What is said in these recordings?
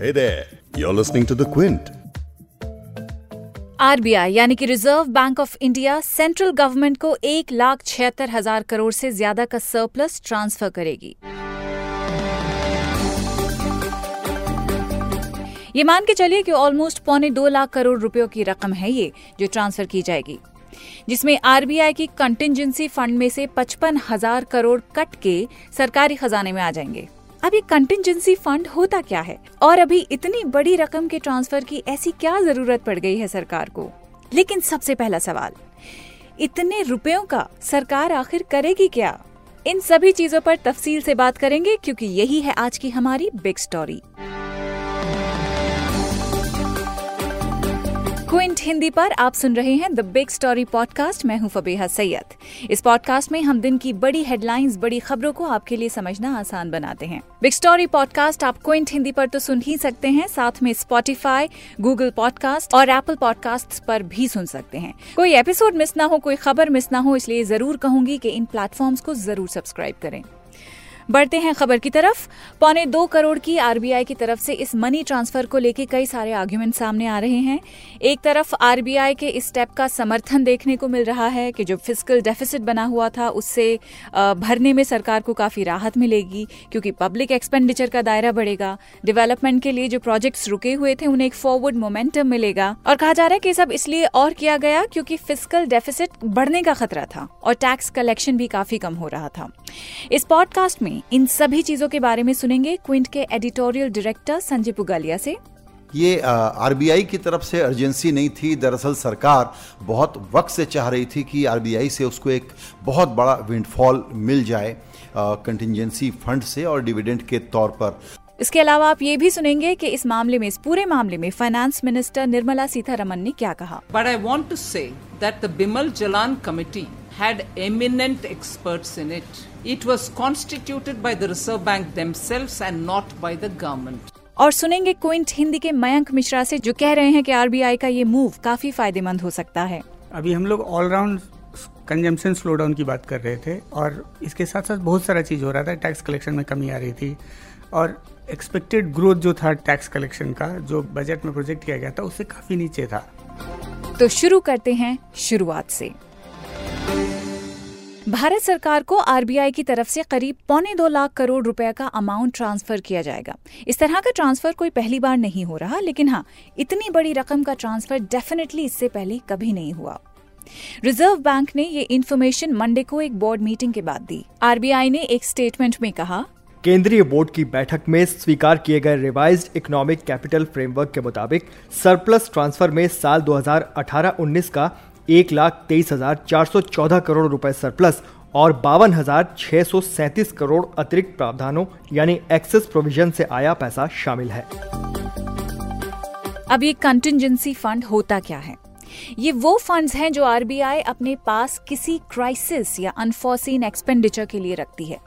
Hey there, you're listening to The Quint. RBI यानी कि Reserve Bank of India central government को एक लाख छिहत्तर हज़ार करोड़ से ज़्यादा का सरप्लस ट्रांसफ़र करेगी। ये मान के चलिए कि ऑलमोस्ट पौने दो लाख करोड़ रुपयों की रकम है ये जो ट्रांसफ़र की जाएगी। जिसमें आरबीआई की कंटिजेंसी फंड में से पचपन हज़ार करोड़ कट के सरकारी खजाने में आ जाएँगे। अभी कंटिजेंसी फंड होता क्या है? और अभी इतनी बड़ी रकम के ट्रांसफ़र की ऐसी क्या ज़रूरत पड़ गई है सरकार को? लेकिन सबसे पहला सवाल, इतने रुपयों का सरकार आखिर करेगी क्या? इन सभी चीज़ों पर तफसील से बात करेंगे, क्योंकि यही है आज की हमारी बिग स्टोरी क्विंट हिंदी पर आप सुन रहे हैं द बिग स्टोरी पॉडकास्ट मैं हूँ फबीहा सैयद। इस पॉडकास्ट में हम दिन की बड़ी हेडलाइंस बड़ी खबरों को आपके लिए समझना आसान बनाते हैं। बिग स्टोरी पॉडकास्ट आप क्विंट हिंदी पर तो सुन ही सकते हैं, साथ में स्पॉटिफाई गूगल पॉडकास्ट और एप्पल पॉडकास्ट पर भी सुन सकते हैं। कोई एपिसोड मिस ना हो, कोई खबर मिस ना हो, इसलिए ज़रूर कहूँगी कि इन प्लेटफॉर्म्स को ज़रूर सब्सक्राइब करें। बढ़ते हैं खबर की तरफ़। पौने दो करोड़ की आरबीआई की तरफ़ से इस मनी ट्रांसफ़र को लेकर कई सारे आर्ग्यूमेंट सामने आ रहे हैं। एक तरफ़ आरबीआई के इस स्टेप का समर्थन देखने को मिल रहा है कि जो फ़िज़िकल डेफिसिट बना हुआ था, उससे भरने में सरकार को काफ़ी राहत मिलेगी, क्योंकि पब्लिक एक्सपेंडिचर का दायरा बढ़ेगा। डेवलपमेंट के लिए जो प्रोजेक्ट्स रुके हुए थे, उन्हें एक फॉरवर्ड मोमेंटम मिलेगा। और कहा जा रहा है कि सब इसलिए और किया गया क्योंकि फ़िज़िकल डेफिसिट बढ़ने का खतरा था और टैक्स कलेक्शन भी काफ़ी कम हो रहा था। इस पॉडकास्ट में इन सभी चीज़ों के बारे में सुनेंगे क्विंट के एडिटोरियल डायरेक्टर संजय पुगालिया से। ये आरबीआई की तरफ़ से अर्जेंसी नहीं थी। दरअसल सरकार बहुत वक्त से चाह रही थी कि आरबीआई से उसको एक बहुत बड़ा विंडफॉल मिल जाए कंटिजेंसी फंड से और डिविडेंड के तौर पर। इसके अलावा आप ये भी सुनेंगे कि इस मामले में इस पूरे मामले में फाइनेंस मिनिस्टर निर्मला सीतारमन ने क्या कहा। But I want to say that the Bimal Jalan committee had eminent experts in it. It was constituted by the Reserve Bank themselves and not by the government. और सुनेंगे क्विंट हिंदी के मयंक मिश्रा से जो कह रहे हैं कि आरबीआई का ये मूव काफ़ी फ़ायदेमंद हो सकता है। अभी हम लोग ऑलराउंड कंजम्पशन स्लो डाउन की बात कर रहे थे और इसके साथ साथ बहुत सारा चीज़ हो रहा था। टैक्स कलेक्शन में कमी आ रही थी और एक्सपेक्टेड ग्रोथ जो था टैक्स कलेक्शन का जो बजट में प्रोजेक्ट किया गया था उससे काफ़ी नीचे था। तो शुरू करते हैं शुरुआत से। भारत सरकार को आरबीआई की तरफ़ से करीब पौने दो लाख करोड़ रुपए का अमाउंट ट्रांसफ़र किया जाएगा। इस तरह का ट्रांसफ़र कोई पहली बार नहीं हो रहा, लेकिन हाँ इतनी बड़ी रकम का ट्रांसफ़र डेफिनेटली इससे पहले कभी नहीं हुआ। रिज़र्व बैंक ने ये इन्फॉर्मेशन मंडे को एक बोर्ड मीटिंग के बाद दी। आरबीआई ने एक स्टेटमेंट में कहा, केंद्रीय बोर्ड की बैठक में स्वीकार किए गए रिवाइज्ड इकोनॉमिक कैपिटल फ्रेमवर्क के मुताबिक सरप्लस ट्रांसफ़र में साल 2018-19 का एक लाख तेईस हज़ार चार सौ चौदह करोड़ रुपए सरप्लस और बावन हज़ार छह सौ सैंतीस करोड़ अतिरिक्त प्रावधानों, यानी एक्सेस प्रोविज़न से आया पैसा शामिल है। अब ये कंटिजेंसी फंड होता क्या है? ये वो फंड्स हैं जो आरबीआई अपने पास किसी क्राइसिस या अनफोर्सिन एक्सपेंडिचर के लिए रखती है।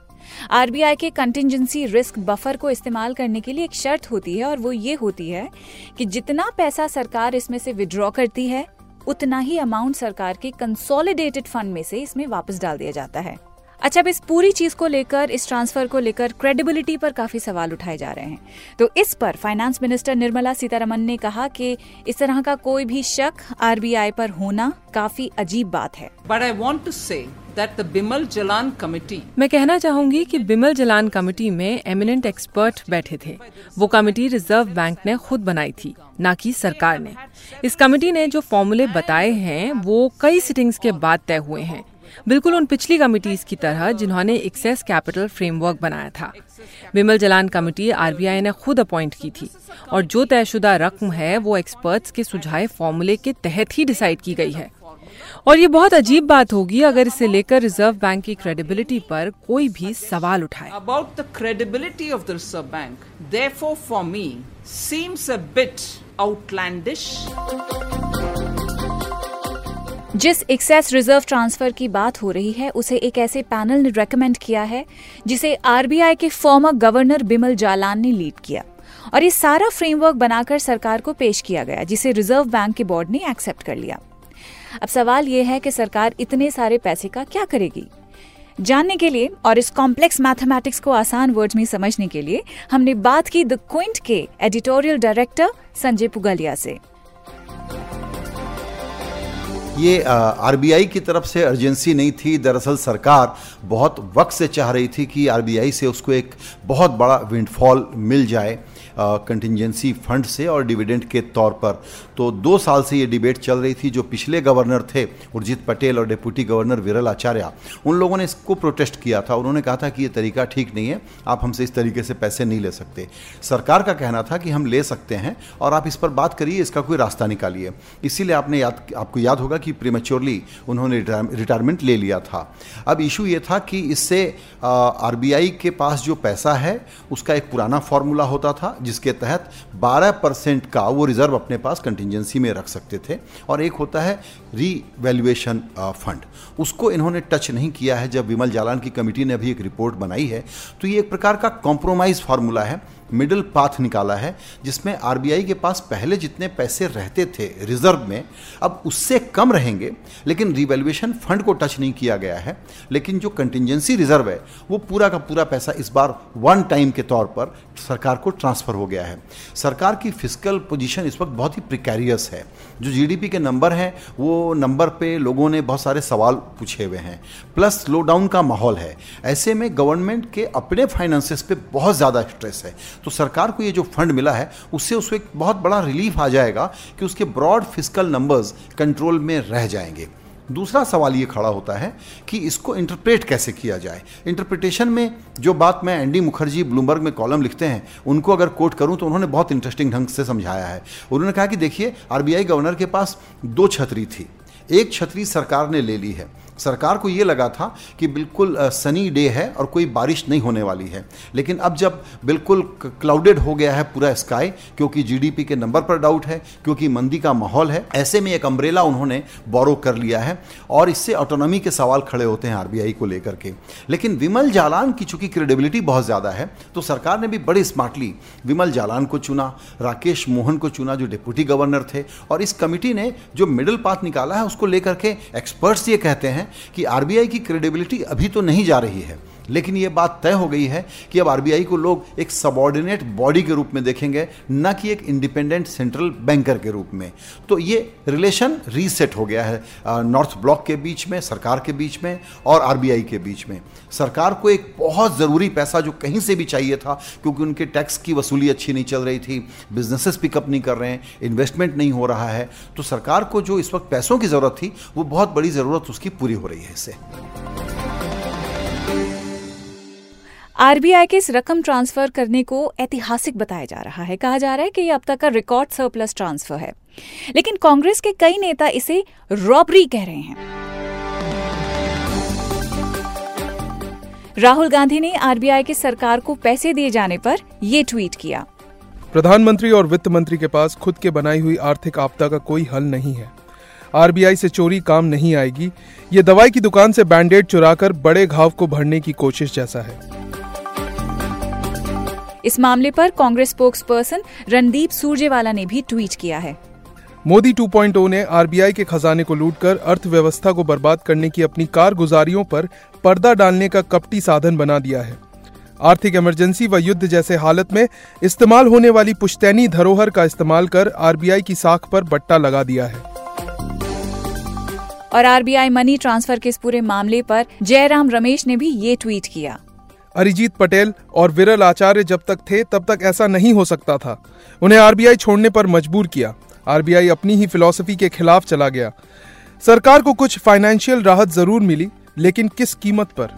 आरबीआई के कंटिजेंसी रिस्क बफर को इस्तेमाल करने के लिए एक शर्त होती है और वो ये होती है कि जितना पैसा सरकार इसमें से विड्रॉ करती है उतना ही अमाउंट सरकार के कंसोलिडेटेड फंड में से इसमें वापस डाल दिया जाता है। अच्छा अब इस पूरी चीज़ को लेकर, इस ट्रांसफ़र को लेकर क्रेडिबिलिटी पर काफ़ी सवाल उठाए जा रहे हैं। तो इस पर फाइनेंस मिनिस्टर निर्मला सीतारमन ने कहा कि इस तरह का कोई भी शक आरबीआई पर होना काफ़ी अजीब बात है। But I want to say that the committee मैं कहना चाहूँगी कि बिमल जलान कमेटी में एमिनेंट एक्सपर्ट बैठे थे। वो कमेटी रिज़र्व बैंक ने खुद बनाई थी, न कि सरकार ने। इस कमेटी ने जो फॉर्मूले बताए हैं, वो कई सिटिंग्स के बाद तय हुए हैं। बिल्कुल उन पिछली कमिटीज की तरह जिन्होंने एक्सेस कैपिटल फ्रेमवर्क बनाया था। बिमल जलान कमेटी आरबीआई ने खुद अपॉइंट की थी और जो तयशुदा रकम है, वो एक्सपर्ट्स के सुझाए फॉर्मूले के तहत ही डिसाइड की गई है। और ये बहुत अजीब बात होगी अगर इसे लेकर रिज़र्व बैंक की क्रेडिबिलिटी पर कोई भी सवाल उठाए। About the credibility of the reserve bank therefore for me seems a bit outlandish जिस एक्सेस रिज़र्व ट्रांसफ़र की बात हो रही है उसे एक ऐसे पैनल ने रेकमेंड किया है जिसे आरबीआई के फॉर्मर गवर्नर बिमल जालान ने लीड किया। और ये सारा फ्रेमवर्क बनाकर सरकार को पेश किया गया जिसे रिज़र्व बैंक के बोर्ड ने एक्सेप्ट कर लिया। अब सवाल यह है कि सरकार इतने सारे पैसे का क्या करेगी? जानने के लिए और इस कॉम्प्लेक्स मैथमेटिक्स को आसान वर्ड्स में समझने के लिए हमने बात की द क्विंट के एडिटोरियल डायरेक्टर संजय पुगलिया से। ये आरबीआई की तरफ़ से अर्जेंसी नहीं थी। दरअसल सरकार बहुत वक्त से चाह रही थी कि आरबीआई से उसको एक बहुत बड़ा विंडफॉल मिल जाए। कंटिजेंसी फंड से और डिविडेंड के तौर पर। तो दो साल से ये डिबेट चल रही थी, जो पिछले गवर्नर थे, उर्जित पटेल और डिप्टी गवर्नर विरल आचार्य, उन लोगों ने इसको प्रोटेस्ट किया था। उन्होंने कहा था कि ये तरीका ठीक नहीं है, आप हमसे इस तरीके से पैसे नहीं ले सकते। सरकार का कहना था कि हम ले सकते हैं और आप इस पर बात करिए, इसका कोई रास्ता निकालिए। इसीलिए आपने याद, आपको याद होगा कि प्रीमेच्योरली उन्होंने रिटायरमेंट ले लिया था। अब इशू ये था कि इससे आरबीआई के पास जो पैसा है, उसका एक पुराना फॉर्मूला होता था जिसके तहत 12 परसेंट का वो रिज़र्व अपने पास कंटिजेंसी में रख सकते थे। और एक होता है रीवैल्यूएशन फंड उसको इन्होंने टच नहीं किया है। जब विमल जालान की कमेटी ने अभी एक रिपोर्ट बनाई है तो ये एक प्रकार का कॉम्प्रोमाइज़ फार्मूला है। मिडिल पाथ निकाला है, जिसमें आरबीआई के पास पहले जितने पैसे रहते थे रिज़र्व में, अब उससे कम रहेंगे, लेकिन रिवेल्युएशन फंड को टच नहीं किया गया है। लेकिन जो कंटिजेंसी रिज़र्व है, वो पूरा का पूरा पैसा इस बार वन टाइम के तौर पर सरकार को ट्रांसफ़र हो गया है। सरकार की फ़िज़िकल पोजीशन इस वक्त बहुत ही प्रिकैरियस है। जो जीडीपी के नंबर हैं, वो नंबर पे लोगों ने बहुत सारे सवाल पूछे हुए हैं। प्लस स्लो डाउन का माहौल है। ऐसे में गवर्नमेंट के अपने फाइनेंसेस पे बहुत ज़्यादा स्ट्रेस है। तो सरकार को ये जो फंड मिला है, उससे उसको एक बहुत बड़ा रिलीफ आ जाएगा कि उसके ब्रॉड फ़िज़िकल नंबर्स कंट्रोल में रह जाएँगे। दूसरा सवाल ये खड़ा होता है कि इसको इंटरप्रेट कैसे किया जाए? इंटरप्रिटेशन में जो बात मैं एंडी मुखर्जी ब्लूमबर्ग में कॉलम लिखते हैं, उनको अगर कोट करूँ तो उन्होंने बहुत इंटरेस्टिंग ढंग से समझाया है। उन्होंने कहा कि देखिए आरबीआई गवर्नर के पास दो छतरी थी। एक छतरी सरकार ने ले ली है। सरकार को ये लगा था कि बिल्कुल सनी डे है और कोई बारिश नहीं होने वाली है। लेकिन अब जब बिल्कुल क्लाउडेड हो गया है पूरा स्काई क्योंकि जीडीपी के नंबर पर डाउट है, क्योंकि मंदी का माहौल है, ऐसे में एक अम्ब्रेला उन्होंने बोरो कर लिया है और इससे ऑटोनॉमी के सवाल खड़े होते हैं आरबीआई को लेकर के। लेकिन विमल जालान की चूँकि क्रेडिबिलिटी बहुत ज़्यादा है तो सरकार ने भी बड़ी स्मार्टली विमल जालान को चुना, राकेश मोहन को चुना, जो डिप्टी गवर्नर थे, और इस कमिटी ने जो मिडिल पाथ निकाला है, उसको लेकर के एक्सपर्ट्स ये कहते हैं कि आरबीआई की क्रेडिबिलिटी अभी तो नहीं जा रही है। लेकिन ये बात तय हो गई है कि अब आरबीआई को लोग एक सबॉर्डिनेट बॉडी के रूप में देखेंगे, न कि एक इंडिपेंडेंट सेंट्रल बैंकर के रूप में। तो ये रिलेशन रीसेट हो गया है नॉर्थ ब्लॉक के बीच में, सरकार के बीच में और आरबीआई के बीच में। सरकार को एक बहुत ज़रूरी पैसा जो कहीं से भी चाहिए था, क्योंकि उनके टैक्स की वसूली अच्छी नहीं चल रही थी बिजनेसेस पिकअप नहीं कर रहे हैं इन्वेस्टमेंट नहीं हो रहा है तो सरकार को जो इस वक्त पैसों की ज़रूरत थी, वो बहुत बड़ी ज़रूरत उसकी पूरी हो रही है इससे। आरबीआई के इस रकम ट्रांसफ़र करने को ऐतिहासिक बताया जा रहा है। कहा जा रहा है कि ये अब तक का रिकॉर्ड सरप्लस ट्रांसफ़र है। लेकिन कांग्रेस के कई नेता इसे रॉबरी कह रहे हैं। राहुल गांधी ने आरबीआई की सरकार को पैसे दिए जाने पर ये ट्वीट किया। प्रधानमंत्री और वित्त मंत्री के पास खुद के बनाई हुई आर्थिक आपदा का कोई हल नहीं है। आरबीआई से चोरी काम नहीं आएगी। ये दवाई की दुकान से बैंडेड चुराकर बड़े घाव को भरने की कोशिश जैसा है। इस मामले पर कांग्रेस स्पोक्स पर्सन रणदीप सुरजेवाला ने भी ट्वीट किया है। मोदी 2.0 ने आरबीआई के खजाने को लूटकर अर्थव्यवस्था को बर्बाद करने की अपनी कारगुजारियों पर पर्दा डालने का कपटी साधन बना दिया है। आर्थिक इमरजेंसी व युद्ध जैसे हालत में इस्तेमाल होने वाली पुश्तैनी धरोहर का इस्तेमाल कर आरबीआई की साख पर बट्टा लगा दिया है। और आरबीआई मनी ट्रांसफ़र के इस पूरे मामले पर जयराम रमेश ने भी ये ट्वीट किया। अरिजीत पटेल और विरल आचार्य जब तक थे, तब तक ऐसा नहीं हो सकता था। उन्हें आरबीआई छोड़ने पर मजबूर किया। आरबीआई अपनी ही फिलॉसफी के खिलाफ चला गया। सरकार को कुछ फाइनेंशियल राहत ज़रूर मिली, लेकिन किस कीमत पर?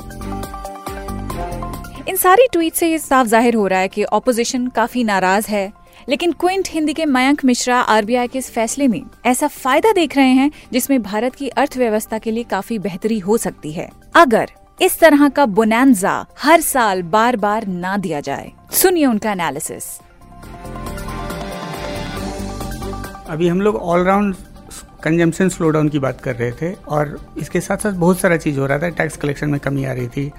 इन सारी ट्वीट से ये साफ़ ज़ाहिर हो रहा है कि ऑपोजिशन काफ़ी नाराज़ है। लेकिन क्विंट हिंदी के मयंक मिश्रा आरबीआई के इस फैसले में ऐसा फ़ायदा देख रहे हैं, जिसमें भारत की अर्थव्यवस्था के लिए काफ़ी बेहतरी हो सकती है। अगर इस तरह का बुनैंजा हर साल बार बार ना दिया जाए। सुनिए उनका एनालिसिस अभी हम लोग ऑलराउंड कंजम्पशन स्लो डाउन की बात कर रहे थे और इसके साथ साथ बहुत सारा चीज़ हो रहा था टैक्स कलेक्शन में कमी आ रही थी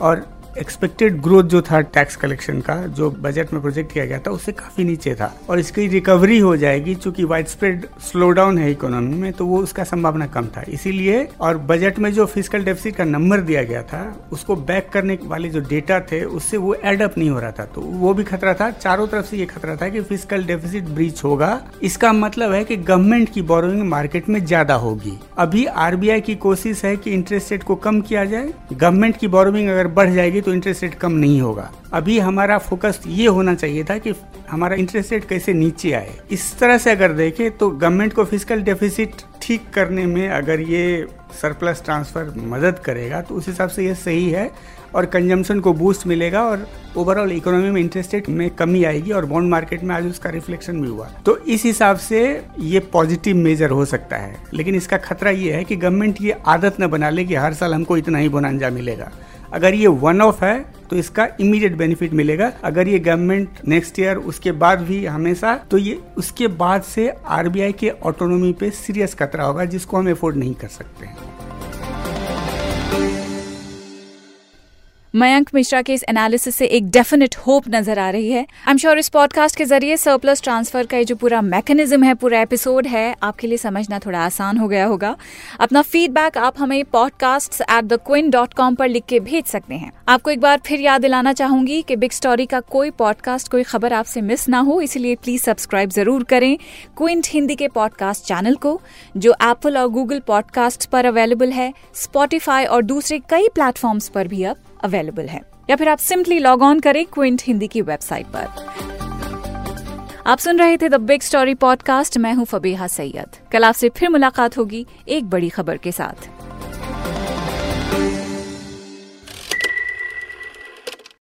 और एक्सपेक्टेड ग्रोथ जो था टैक्स कलेक्शन का, जो बजट में प्रोजेक्ट किया गया था उससे काफ़ी नीचे था। और इसकी रिकवरी हो जाएगी चूँकि वाइड स्प्रेड स्लो डाउन है इकोनॉमी में तो वो उसका संभावना कम था। इसीलिए और बजट में जो फ़िज़िकल डेफिसिट का नंबर दिया गया था, उसको बैक करने वाले जो डेटा थे, उससे वो एडअप नहीं हो रहा था। तो वो भी खतरा था। चारों तरफ़ से ये खतरा था कि फ़िज़िकल डेफिसिट ब्रीच होगा। इसका मतलब है कि गवर्नमेंट की बोरोइंग मार्केट में ज़्यादा होगी। अभी आरबीआई की कोशिश है कि इंटरेस्ट रेट को कम किया जाए। गवर्नमेंट की बोरोइंग अगर बढ़ जाएगी तो इंटरेस्ट रेट कम नहीं होगा। अभी हमारा फोकस ये होना चाहिए था कि हमारा इंटरेस्ट रेट कैसे नीचे आए। इस तरह से अगर देखें तो गवर्नमेंट को फ़िज़िकल डेफिसिट ठीक करने में अगर ये सरप्लस ट्रांसफ़र मदद करेगा तो उस हिसाब से ये सही है और कंजम्पशन को बूस्ट मिलेगा और ओवरऑल इकोनॉमी में इंटरेस्ट रेट में कमी आएगी और बॉन्ड मार्केट में आज उसका रिफ्लेक्शन भी हुआ। तो इस हिसाब से ये पॉजिटिव मेजर हो सकता है। लेकिन इसका खतरा ये है कि गवर्नमेंट ये आदत न बना ले कि हर साल हमको इतना ही बोनांजा मिलेगा। अगर ये वन ऑफ़ है तो इसका इमीडिएट बेनिफिट मिलेगा। अगर ये गवर्नमेंट नेक्स्ट ईयर उसके बाद भी हमेशा तो ये उसके बाद से आरबीआई के ऑटोनोमी पे सीरियस खतरा होगा, जिसको हम एफोर्ड नहीं कर सकते हैं। मयंक मिश्रा के इस एनालिसिस से एक डेफिनेट होप नज़र आ रही है। आई एम श्योर इस पॉडकास्ट के ज़रिए सरप्लस ट्रांसफ़र का जो पूरा मैकेनिज्म है, पूरा एपिसोड है, आपके लिए समझना थोड़ा आसान हो गया होगा। अपना फीडबैक आप हमें podcast at the Quint dot com पर लिख के भेज सकते हैं। आपको एक बार फिर याद दिलाना चाहूँगी कि बिग स्टोरी का कोई पॉडकास्ट कोई खबर आपसे मिस ना हो, इसलिए प्लीज़ सब्सक्राइब ज़रूर करें क्विंट हिंदी के पॉडकास्ट चैनल को, जो एप्पल और गूगल पॉडकास्ट पर अवेलेबल है स्पॉटिफाई और दूसरे कई प्लेटफॉर्म्स पर भी अब। अवेलेबल है। या फिर आप सिंपली लॉग ऑन करें क्विंट हिंदी की वेबसाइट पर। आप सुन रहे थे द बिग स्टोरी पॉडकास्ट मैं हूँ फबीहा सैयद। कल आपसे फिर मुलाकात होगी एक बड़ी खबर के साथ।